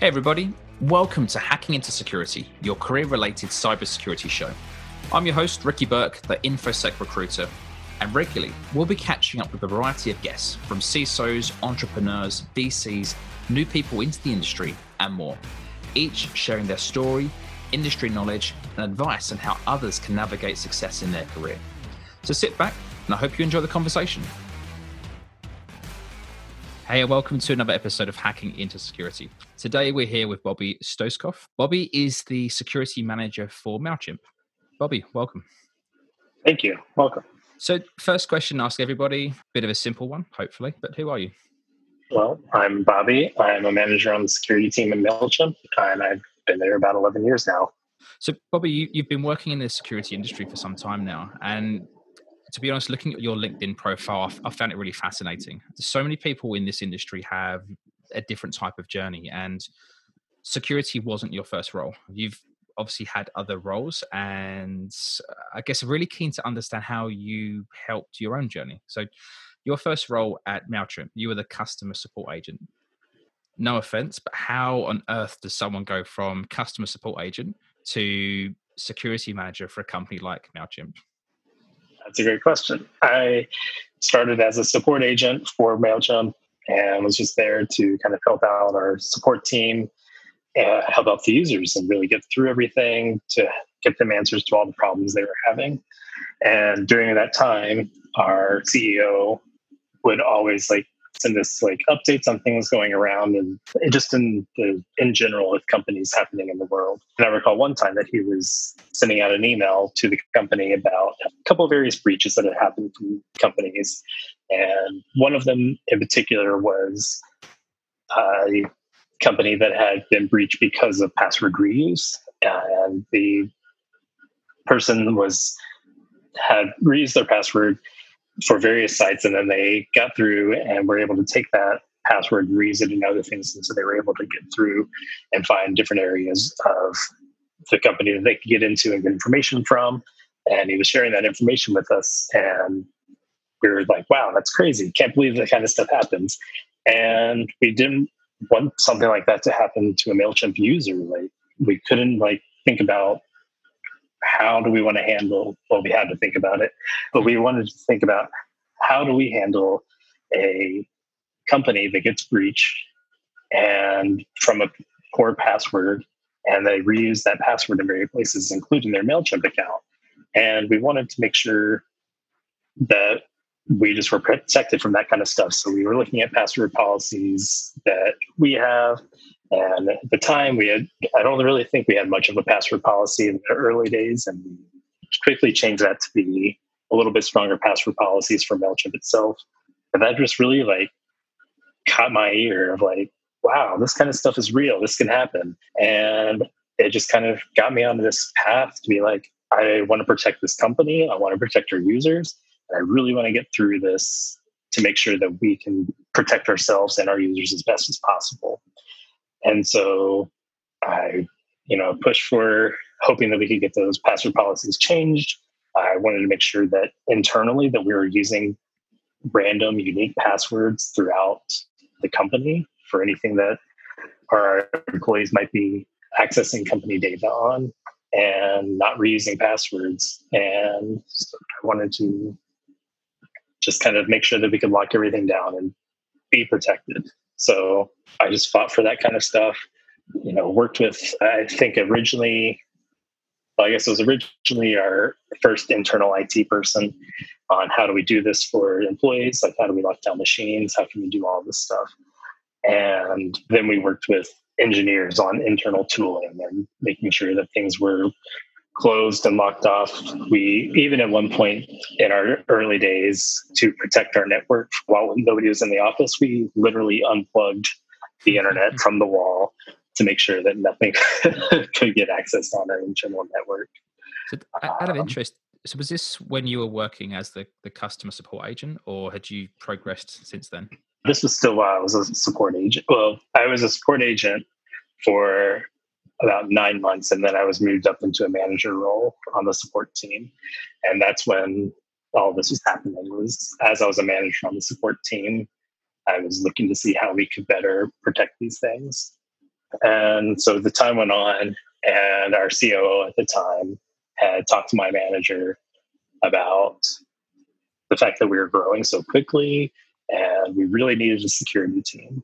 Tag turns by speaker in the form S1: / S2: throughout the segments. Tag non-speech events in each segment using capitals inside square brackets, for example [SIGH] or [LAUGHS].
S1: Hey, everybody. Welcome to Hacking into Security, your career related cybersecurity show. I'm your host, Ricky Burke, the InfoSec recruiter, and regularly we'll be catching up with a variety of guests from CISOs, entrepreneurs, VCs, new people into the industry, and more, each sharing their story, industry knowledge, and advice on how others can navigate success in their career. So sit back, and I hope you enjoy the conversation. Hey, and welcome to another episode of Hacking into Security. Today we're here with Bobby Stoskopf. Bobby is the security manager for MailChimp. Bobby, welcome.
S2: Thank you. Welcome.
S1: So, first question ask everybody, a bit of a simple one, hopefully, but who are you?
S2: Well, I'm Bobby. I'm a manager on the security team at MailChimp, and I've been there about 11 years now.
S1: So, Bobby, you, you've been working in the security industry for some time now, and to be honest, looking at your LinkedIn profile, I found it really fascinating. So many people in this industry have a different type of journey, and security wasn't your first role. You've obviously had other roles, and uh, I guess really keen to understand how you helped your own journey. So, your first role at MailChimp, you were the customer support agent. No offense, but how on earth does someone go from customer support agent to security manager for a company like MailChimp?
S2: That's a great question. I started as a support agent for MailChimp and was just there to kind of help out our support team, uh, help out the users and really get through everything to get them answers to all the problems they were having. And during that time, our CEO would always like send us like updates on things going around and just in the in general with companies happening in the world. And I recall one time that he was sending out an email to the company about a couple of various breaches that had happened from companies. And one of them in particular was a company that had been breached because of password reuse. And the person was had reused their password for various sites, and then they got through and were able to take that password and in other things, and so they were able to get through and find different areas of the company that they could get into and get information from. And he was sharing that information with us, and we were like, "Wow, that's crazy! Can't believe that kind of stuff happens." And we didn't want something like that to happen to a Mailchimp user. Like we couldn't like think about how do we want to handle well we had to think about it but we wanted to think about how do we handle a company that gets breached and from a poor password and they reuse that password in various places including their mailchimp account. And we wanted to make sure that we just were protected from that kind of stuff. So we were looking at password policies that we have and at the time, we had, I don't really think we had much of a password policy in the early days, and we quickly changed that to be a little bit stronger password policies for MailChimp itself. And that just really like caught my ear of like, wow, this kind of stuff is real. This can happen. And it just kind of got me onto this path to be like, I want to protect this company. I want to protect our users. And I really want to get through this to make sure that we can protect ourselves and our users as best as possible. And so I, you know, pushed for hoping that we could get those password policies changed. I wanted to make sure that internally that we were using random unique passwords throughout the company for anything that our employees might be accessing company data on and not reusing passwords. And I wanted to just kind of make sure that we could lock everything down and be protected. So I just fought for that kind of stuff. You know, worked with, I think originally, well, I guess it was originally our first internal IT person on how do we do this for employees? Like, how do we lock down machines? How can we do all this stuff? And then we worked with engineers on internal tooling and making sure that things were closed and locked off. We even at one point in our early days to protect our network while nobody was in the office, we literally unplugged the internet from the wall to make sure that nothing [LAUGHS] could get access on our internal network.
S1: So, out of um, interest, so was this when you were working as the, the customer support agent, or had you progressed since then?
S2: This was still while I was a support agent. Well, I was a support agent for about nine months, and then I was moved up into a manager role on the support team, and that's when all this was happening. Was as I was a manager on the support team, I was looking to see how we could better protect these things. And so the time went on, and our COO at the time had talked to my manager about the fact that we were growing so quickly and we really needed a security team.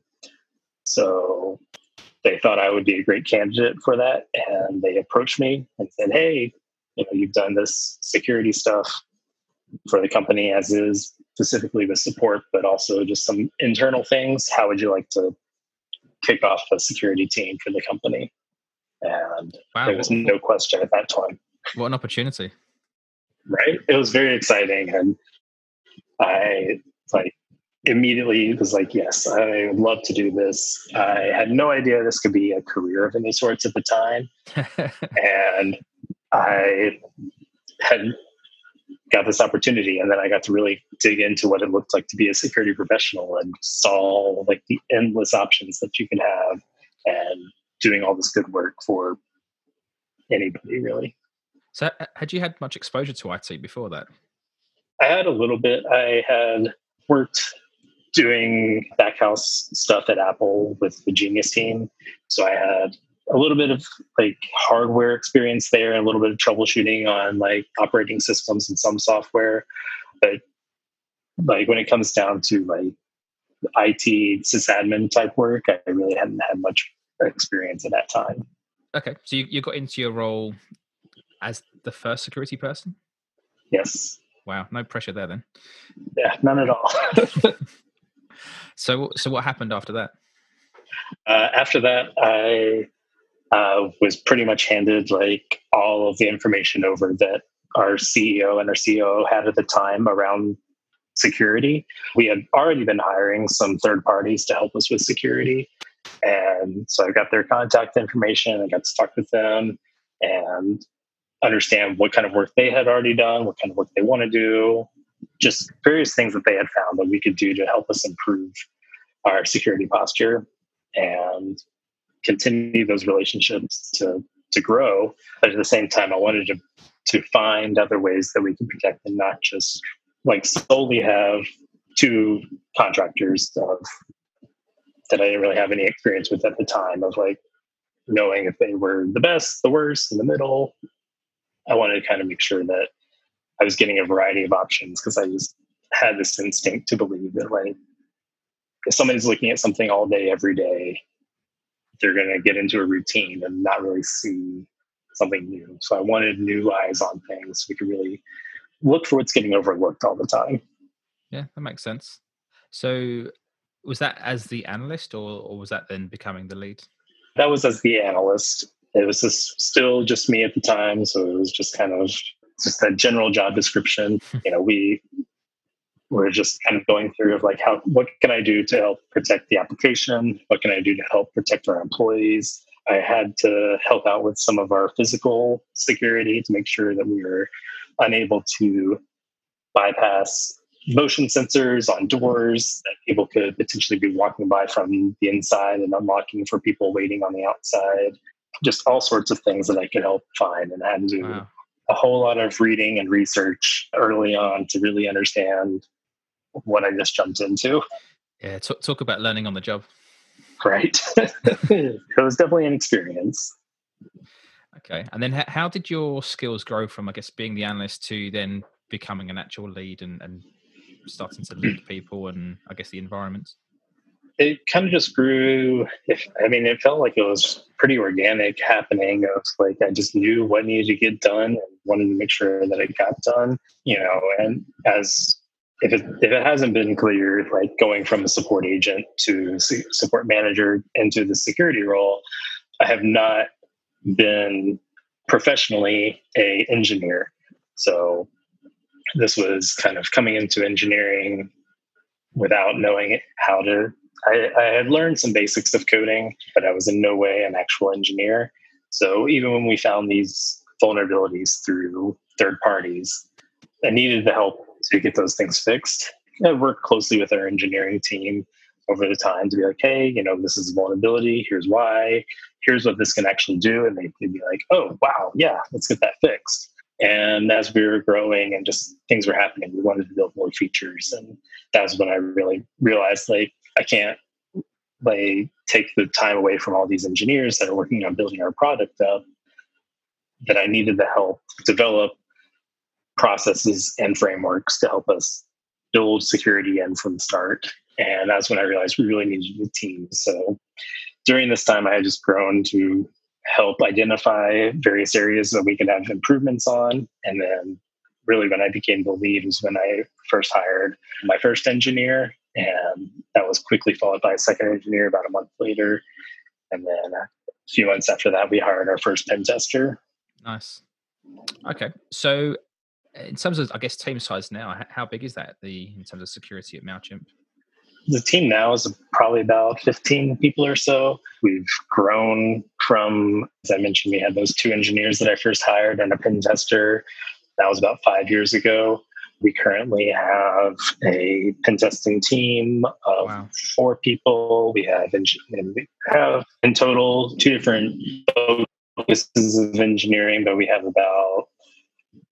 S2: So they thought I would be a great candidate for that. And they approached me and said, Hey, you know, you've done this security stuff for the company as is, specifically with support, but also just some internal things. How would you like to kick off a security team for the company? And wow. there was no question at that time.
S1: What an opportunity.
S2: Right? It was very exciting. And I like immediately was like, yes, I would love to do this. I had no idea this could be a career of any sorts at the time. [LAUGHS] and I had got this opportunity and then I got to really dig into what it looked like to be a security professional and saw like the endless options that you can have and doing all this good work for anybody really.
S1: So had you had much exposure to IT before that?
S2: I had a little bit. I had worked doing backhouse stuff at Apple with the Genius team. So I had a little bit of like hardware experience there and a little bit of troubleshooting on like operating systems and some software. But like when it comes down to like IT sysadmin type work, I really hadn't had much experience at that time.
S1: Okay. So you, you got into your role as the first security person?
S2: Yes.
S1: Wow. No pressure there then.
S2: Yeah, none at all. [LAUGHS]
S1: so so what happened after that?
S2: Uh, after that, I uh, was pretty much handed like all of the information over that our CEO and our COO had at the time around security. We had already been hiring some third parties to help us with security. And so I got their contact information. I got to talk with them and understand what kind of work they had already done, what kind of work they want to do, just various things that they had found that we could do to help us improve our security posture. And continue those relationships to to grow. But at the same time, I wanted to to find other ways that we can protect and not just like solely have two contractors of that I didn't really have any experience with at the time of like knowing if they were the best, the worst, in the middle. I wanted to kind of make sure that I was getting a variety of options because I just had this instinct to believe that like if somebody's looking at something all day, every day, they're going to get into a routine and not really see something new. So I wanted new eyes on things. So we could really look for what's getting overlooked all the time.
S1: Yeah, that makes sense. So was that as the analyst or, or was that then becoming the lead?
S2: That was as the analyst. It was just still just me at the time. So it was just kind of just a general job description. [LAUGHS] you know, we we're just kind of going through of like how what can i do to help protect the application what can i do to help protect our employees i had to help out with some of our physical security to make sure that we were unable to bypass motion sensors on doors that people could potentially be walking by from the inside and unlocking for people waiting on the outside just all sorts of things that i could help find and I had to do wow. A whole lot of reading and research early on to really understand what I just jumped into.
S1: Yeah, talk, talk about learning on the job.
S2: Right. [LAUGHS] it was definitely an experience.
S1: Okay. And then how did your skills grow from, I guess, being the analyst to then becoming an actual lead and, and starting to lead people and I guess the environments?
S2: It kind of just grew. If, I mean, it felt like it was pretty organic happening like, I just knew what needed to get done and wanted to make sure that it got done, you know, and as if it, if it hasn't been clear, like going from a support agent to support manager into the security role, I have not been professionally a engineer. So this was kind of coming into engineering without knowing how to. I, I had learned some basics of coding, but I was in no way an actual engineer. So even when we found these vulnerabilities through third parties, I needed the help to get those things fixed. I worked closely with our engineering team over the time to be like, hey, you know, this is a vulnerability. Here's why. Here's what this can actually do. And they'd be like, oh, wow, yeah, let's get that fixed. And as we were growing and just things were happening, we wanted to build more features. And that was when I really realized like, I can't like take the time away from all these engineers that are working on building our product up that I needed the help develop processes and frameworks to help us build security in from the start. And that's when I realized we really needed a team. So during this time, I had just grown to help identify various areas that we could have improvements on. And then really when I became the lead was when I first hired my first engineer. And that was quickly followed by a second engineer about a month later. And then a few months after that, we hired our first pen tester.
S1: Nice. Okay. So uh, in terms of, I guess, team size now, how big is that the in terms of security at Mailchimp?
S2: The team now is probably about 15 people or so. We've grown from, as I mentioned, we had those two engineers that I first hired and a pen tester. That was about five years ago. We currently have a pen testing team of wow. four people. We have, we have in total two different focuses of engineering, but we have about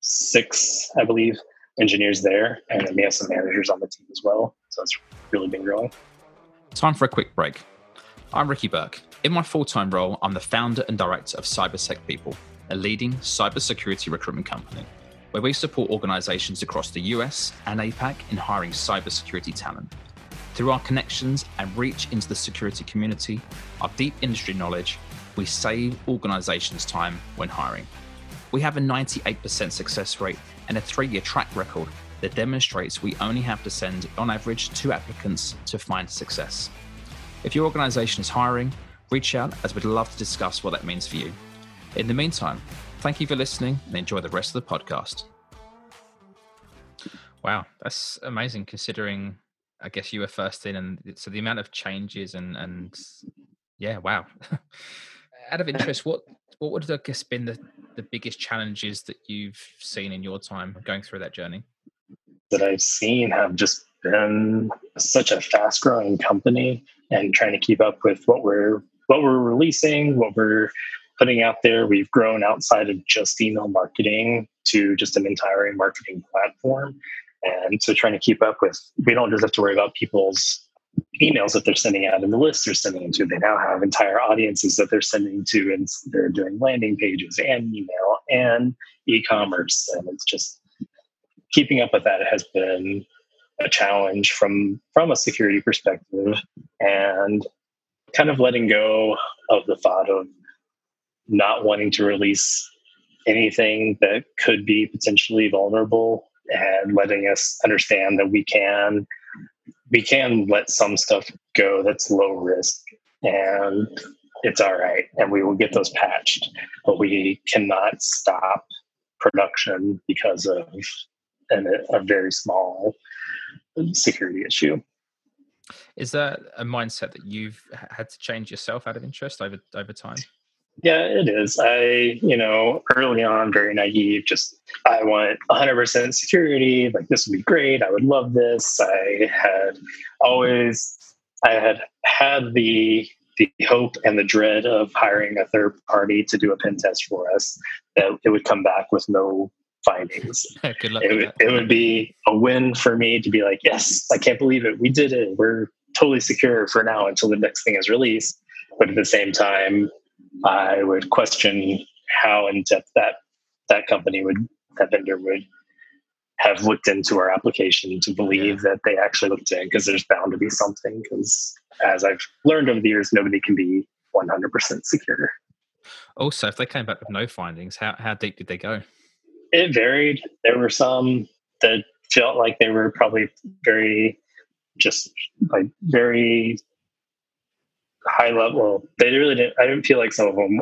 S2: six, I believe, engineers there, and then we have some managers on the team as well. So it's really been growing.
S1: Time for a quick break. I'm Ricky Burke. In my full time role, I'm the founder and director of CyberSec People, a leading cybersecurity recruitment company, where we support organizations across the US and APAC in hiring cybersecurity talent. Through our connections and reach into the security community, our deep industry knowledge, we save organizations time when hiring. We have a 98% success rate and a three year track record that demonstrates we only have to send, on average, two applicants to find success. If your organization is hiring, reach out as we'd love to discuss what that means for you. In the meantime, thank you for listening and enjoy the rest of the podcast. Wow, that's amazing considering I guess you were first in and so the amount of changes and and yeah, wow. [LAUGHS] Out of interest, what what would have I guess been the, the biggest challenges that you've seen in your time going through that journey?
S2: That I've seen have just been such a fast growing company and trying to keep up with what we're what we're releasing, what we're putting out there. We've grown outside of just email marketing to just an entire marketing platform. And so trying to keep up with, we don't just have to worry about people's emails that they're sending out and the lists they're sending to. They now have entire audiences that they're sending to, and they're doing landing pages and email and e-commerce. And it's just keeping up with that has been a challenge from from a security perspective, and kind of letting go of the thought of not wanting to release anything that could be potentially vulnerable and letting us understand that we can we can let some stuff go that's low risk and it's all right and we will get those patched but we cannot stop production because of an, a very small security issue.
S1: Is that a mindset that you've had to change yourself out of interest over over time
S2: yeah, it is. I, you know, early on, very naive, just I want 100% security. Like, this would be great. I would love this. I had always, I had had the the hope and the dread of hiring a third party to do a pen test for us that it would come back with no findings. [LAUGHS]
S1: Good luck.
S2: It would, it would be a win for me to be like, yes, I can't believe it. We did it. We're totally secure for now until the next thing is released. But at the same time, I would question how in depth that that company would that vendor would have looked into our application to believe that they actually looked in because there's bound to be something because as I've learned over the years, nobody can be 100% secure.
S1: Also, if they came back with no findings, how, how deep did they go?
S2: It varied. There were some that felt like they were probably very, just like very high level. They really didn't. I didn't feel like some of them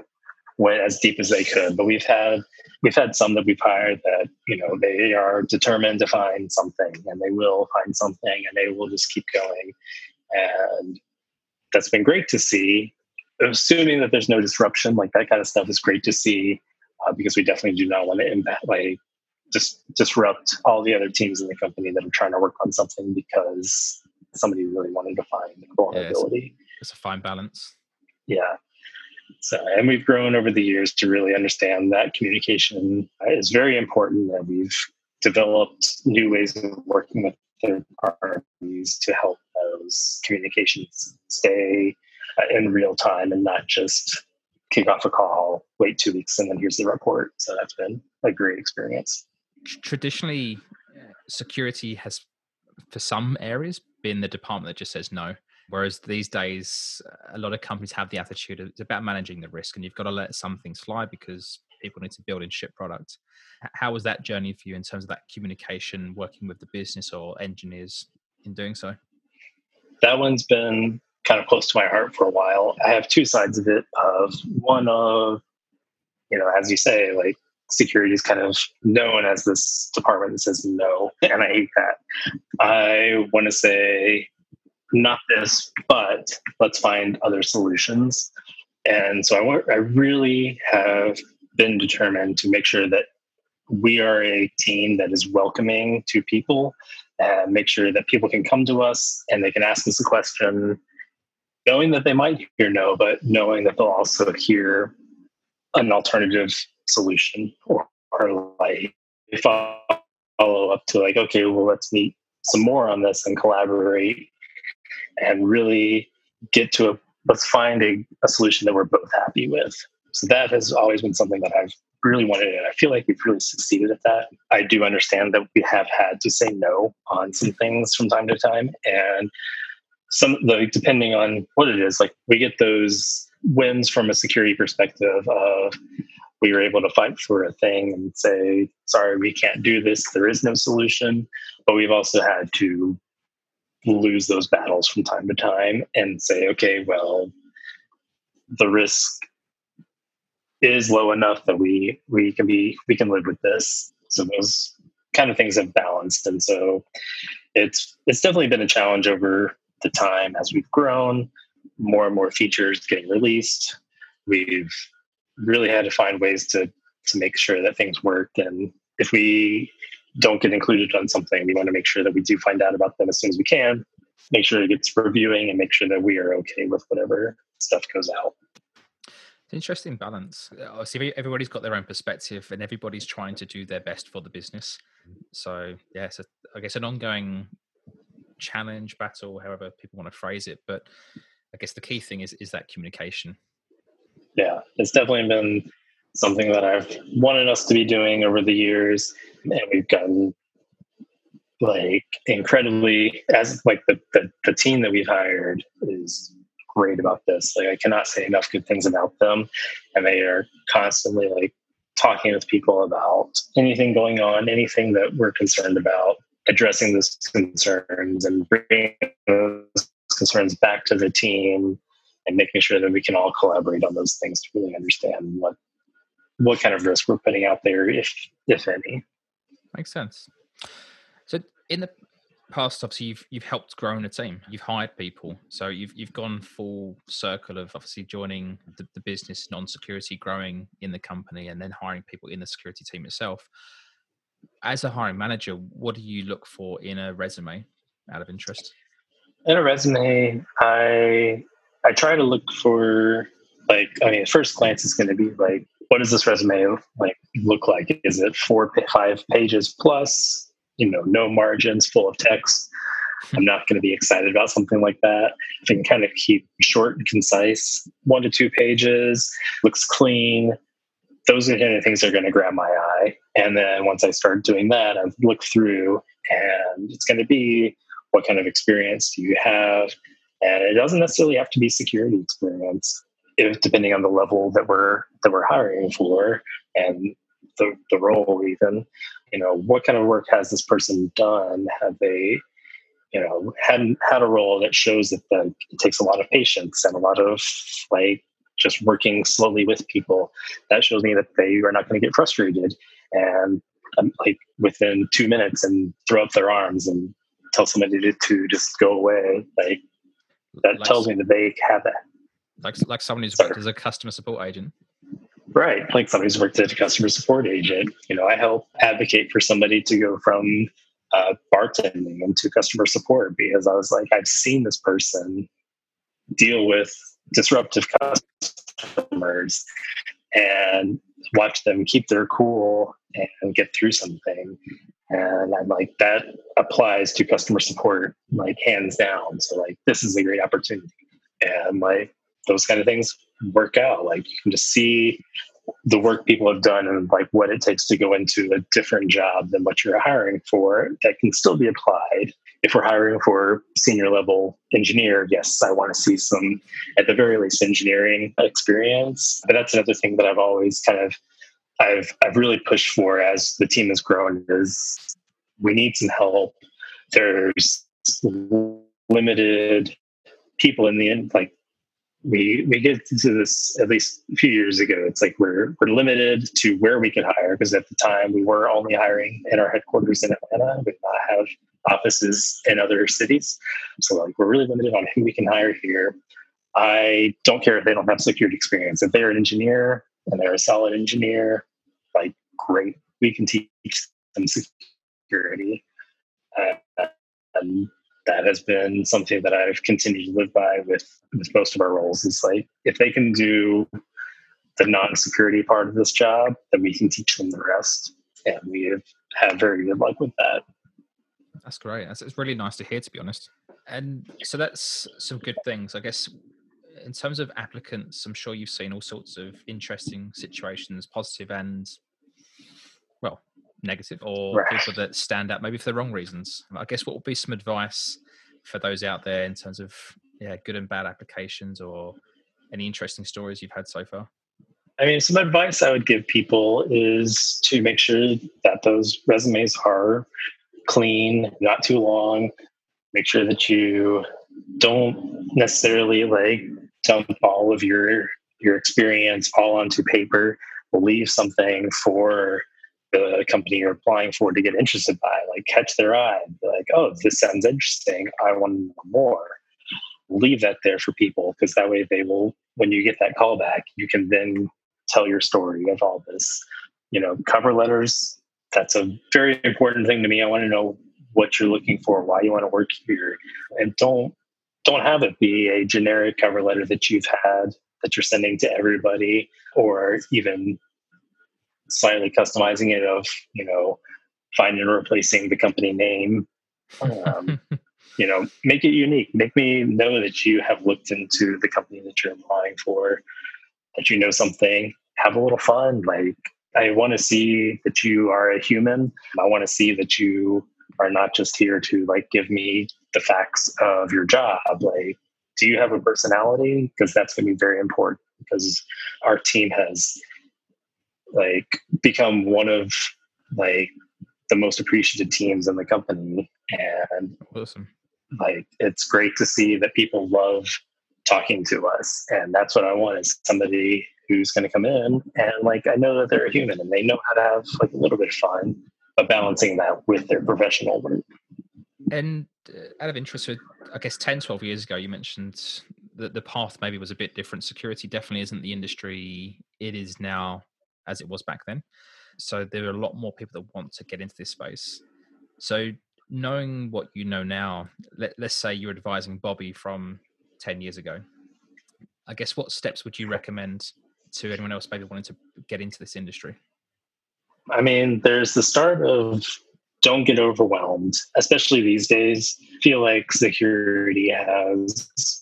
S2: went as deep as they could, but we've had we've had some that we've hired that you know they are determined to find something and they will find something and they will just keep going, and that's been great to see. Assuming that there's no disruption, like that kind of stuff is great to see uh, because we definitely do not want to impact like just disrupt all the other teams in the company that are trying to work on something because somebody really wanted to find vulnerability.
S1: It's a fine balance.
S2: Yeah. So, and we've grown over the years to really understand that communication is very important, and we've developed new ways of working with third parties to help those communications stay uh, in real time and not just kick off a call, wait two weeks, and then here's the report. So that's been a great experience.
S1: Traditionally, security has, for some areas, been the department that just says no. Whereas these days, a lot of companies have the attitude it's about managing the risk, and you've got to let some things fly because people need to build and ship products. How was that journey for you in terms of that communication, working with the business or engineers in doing so?
S2: That one's been kind of close to my heart for a while. I have two sides of it. Of one of, you know, as you say, like security is kind of known as this department that says no, [LAUGHS] and I hate that. I want to say not this, but let's find other solutions. And so I I really have been determined to make sure that we are a team that is welcoming to people and make sure that people can come to us and they can ask us a question knowing that they might hear no, but knowing that they'll also hear an alternative solution or, or like follow up to like, okay, well, let's meet some more on this and collaborate and really get to a let's find a, a solution that we're both happy with. So that has always been something that I've really wanted and I feel like we've really succeeded at that. I do understand that we have had to say no on some mm-hmm. things from time to time. And some like depending on what it is, like we get those wins from a security perspective of we were able to fight for a thing and say, sorry, we can't do this. There is no solution. But we've also had to lose those battles from time to time and say, okay, well, the risk is low enough that we we can be we can live with this. So those kind of things have balanced. And so it's it's definitely been a challenge over the time as we've grown, more and more features getting released. We've really had to find ways to to make sure that things work. And if we don't get included on something, we want to make sure that we do find out about them as soon as we can. Make sure it gets reviewing and make sure that we are okay with whatever stuff goes out.
S1: It's interesting balance. Uh, Obviously, everybody's got their own perspective, and everybody's trying to do their best for the business. So, yeah, so I guess an ongoing challenge, battle, however people want to phrase it. But I guess the key thing is is that communication.
S2: Yeah, it's definitely been something that I've wanted us to be doing over the years, and we've gotten like incredibly as like the, the, the team that we've hired is great about this. Like I cannot say enough good things about them, and they are constantly like talking with people about anything going on, anything that we're concerned about, addressing those concerns and bringing those concerns back to the team and making sure that we can all collaborate on those things to really understand what what kind of risk we're putting out there if if any
S1: makes sense. So in the past obviously you've you've helped grow a team. You've hired people. So you've you've gone full circle of obviously joining the, the business non-security growing in the company and then hiring people in the security team itself. As a hiring manager, what do you look for in a resume out of interest?
S2: In a resume, I I try to look for like I mean, first glance is going to be like, what does this resume like look like? Is it four, five pages plus? You know, no margins, full of text. I'm not going to be excited about something like that. I can kind of keep short and concise, one to two pages, looks clean, those are the kind of things that are going to grab my eye. And then once I start doing that, I look through and it's going to be what kind of experience do you have? And it doesn't necessarily have to be security experience, if depending on the level that we're that we're hiring for and the, the role even. You know, what kind of work has this person done? Have they you know had had a role that shows that the, it takes a lot of patience and a lot of like just working slowly with people, that shows me that they are not going to get frustrated and um, like within two minutes and throw up their arms and tell somebody to, to just go away. Like that like, tells me that they have that.
S1: Like like someone who's worked as a customer support agent.
S2: Right, like somebody who's worked as a customer support agent. You know, I help advocate for somebody to go from uh, bartending into customer support because I was like, I've seen this person deal with disruptive customers and watch them keep their cool and get through something. And I'm like, that applies to customer support like hands down. So like this is a great opportunity. And like those kind of things work out. Like you can just see the work people have done and like what it takes to go into a different job than what you're hiring for that can still be applied. If we're hiring for senior level engineer, yes, I want to see some, at the very least, engineering experience. But that's another thing that I've always kind of, I've I've really pushed for as the team has grown is we need some help. There's limited people in the end, like we we get to this at least a few years ago. It's like we're we're limited to where we could hire because at the time we were only hiring in our headquarters in Atlanta. We did not have offices in other cities, so like we're really limited on who we can hire here. I don't care if they don't have security experience. If they're an engineer and they're a solid engineer, like great, we can teach them security. Uh, and that has been something that I've continued to live by with, with most of our roles. Is like if they can do the non-security part of this job, then we can teach them the rest, and we have had very good luck with that.
S1: That's great. That's, it's really nice to hear, to be honest. And so that's some good things, I guess. In terms of applicants, I'm sure you've seen all sorts of interesting situations, positive and well, negative or right. people that stand out maybe for the wrong reasons. I guess what would be some advice for those out there in terms of yeah, good and bad applications or any interesting stories you've had so far?
S2: I mean, some advice I would give people is to make sure that those resumes are clean, not too long. Make sure that you don't necessarily like dump all of your your experience all onto paper. Leave something for the company you're applying for to get interested by, like catch their eye, like, oh, this sounds interesting. I want to know more. Leave that there for people because that way they will, when you get that call back, you can then tell your story of all this. You know, cover letters, that's a very important thing to me. I want to know what you're looking for, why you want to work here. And don't don't have it be a generic cover letter that you've had that you're sending to everybody or even slightly customizing it of you know finding and replacing the company name. Um, [LAUGHS] you know make it unique. Make me know that you have looked into the company that you're applying for that you know something. Have a little fun. Like i want to see that you are a human. I want to see that you are not just here to like give me the facts of your job. Like do you have a personality? Because that's going to be very important because our team has like become one of like the most appreciated teams in the company. And
S1: awesome.
S2: like it's great to see that people love talking to us. And that's what i want is somebody who's going to come in and like i know that they're a human and they know how to have like a little bit of fun but balancing that with their professional work.
S1: And uh, out of interest i guess 10 12 years ago you mentioned that the path maybe was a bit different. Security definitely isn't the industry it is now as it was back then. So there are a lot more people that want to get into this space. So knowing what you know now, let, let's say you're advising Bobby from 10 years ago. I guess what steps would you recommend to anyone else maybe wanting to get into this industry?
S2: I mean, there's the start of don't get overwhelmed, especially these days. I feel like security has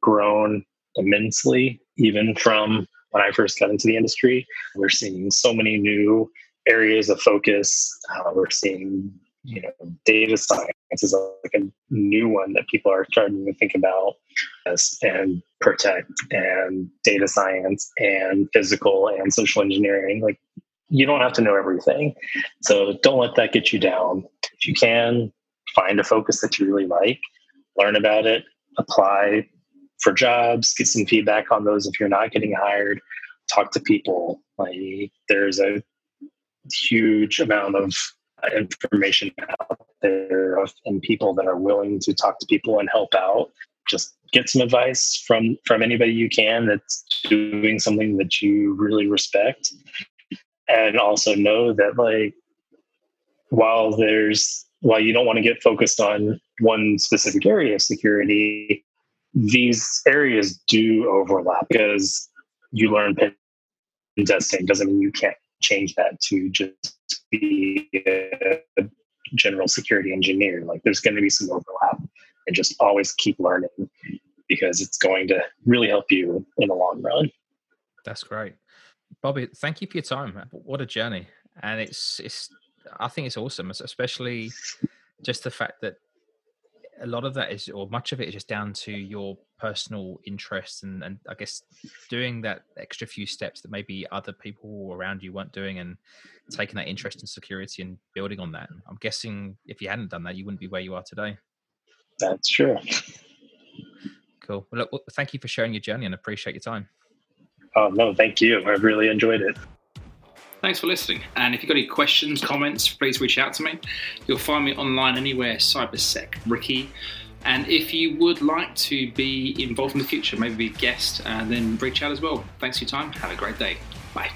S2: grown immensely, even from when I first got into the industry. We're seeing so many new areas of focus. Uh, we're seeing, you know, data science is like a new one that people are starting to think about, and protect and data science and physical and social engineering. Like, you don't have to know everything, so don't let that get you down. If you can, find a focus that you really like, learn about it, apply for jobs, get some feedback on those if you're not getting hired, talk to people. Like there's a huge amount of information out there of, and people that are willing to talk to people and help out. Just get some advice from from anybody you can that's doing something that you really respect, and also know that like while there's while you don't want to get focused on one specific area of security, these areas do overlap because you learn pen testing doesn't mean you can't change that to just be a general security engineer. Like there's going to be some overlap. and just always keep learning because it's going to really help you in the long run.
S1: That's great. Bobby, thank you for your time. What a journey. And it's it's I think it's awesome, especially just the fact that a lot of that is or much of it is just down to your personal interests and, and I guess doing that extra few steps that maybe other people around you weren't doing and taking that interest in security and building on that. I'm guessing if you hadn't done that, you wouldn't be where you are today.
S2: That's true.
S1: Cool. Well, look, thank you for sharing your journey and appreciate your time.
S2: Oh, no, thank you. I really enjoyed it.
S3: Thanks for listening. And if you've got any questions, comments, please reach out to me. You'll find me online anywhere, CyberSec Ricky. And if you would like to be involved in the future, maybe be a guest, uh, then reach out as well. Thanks for your time. Have a great day. Bye.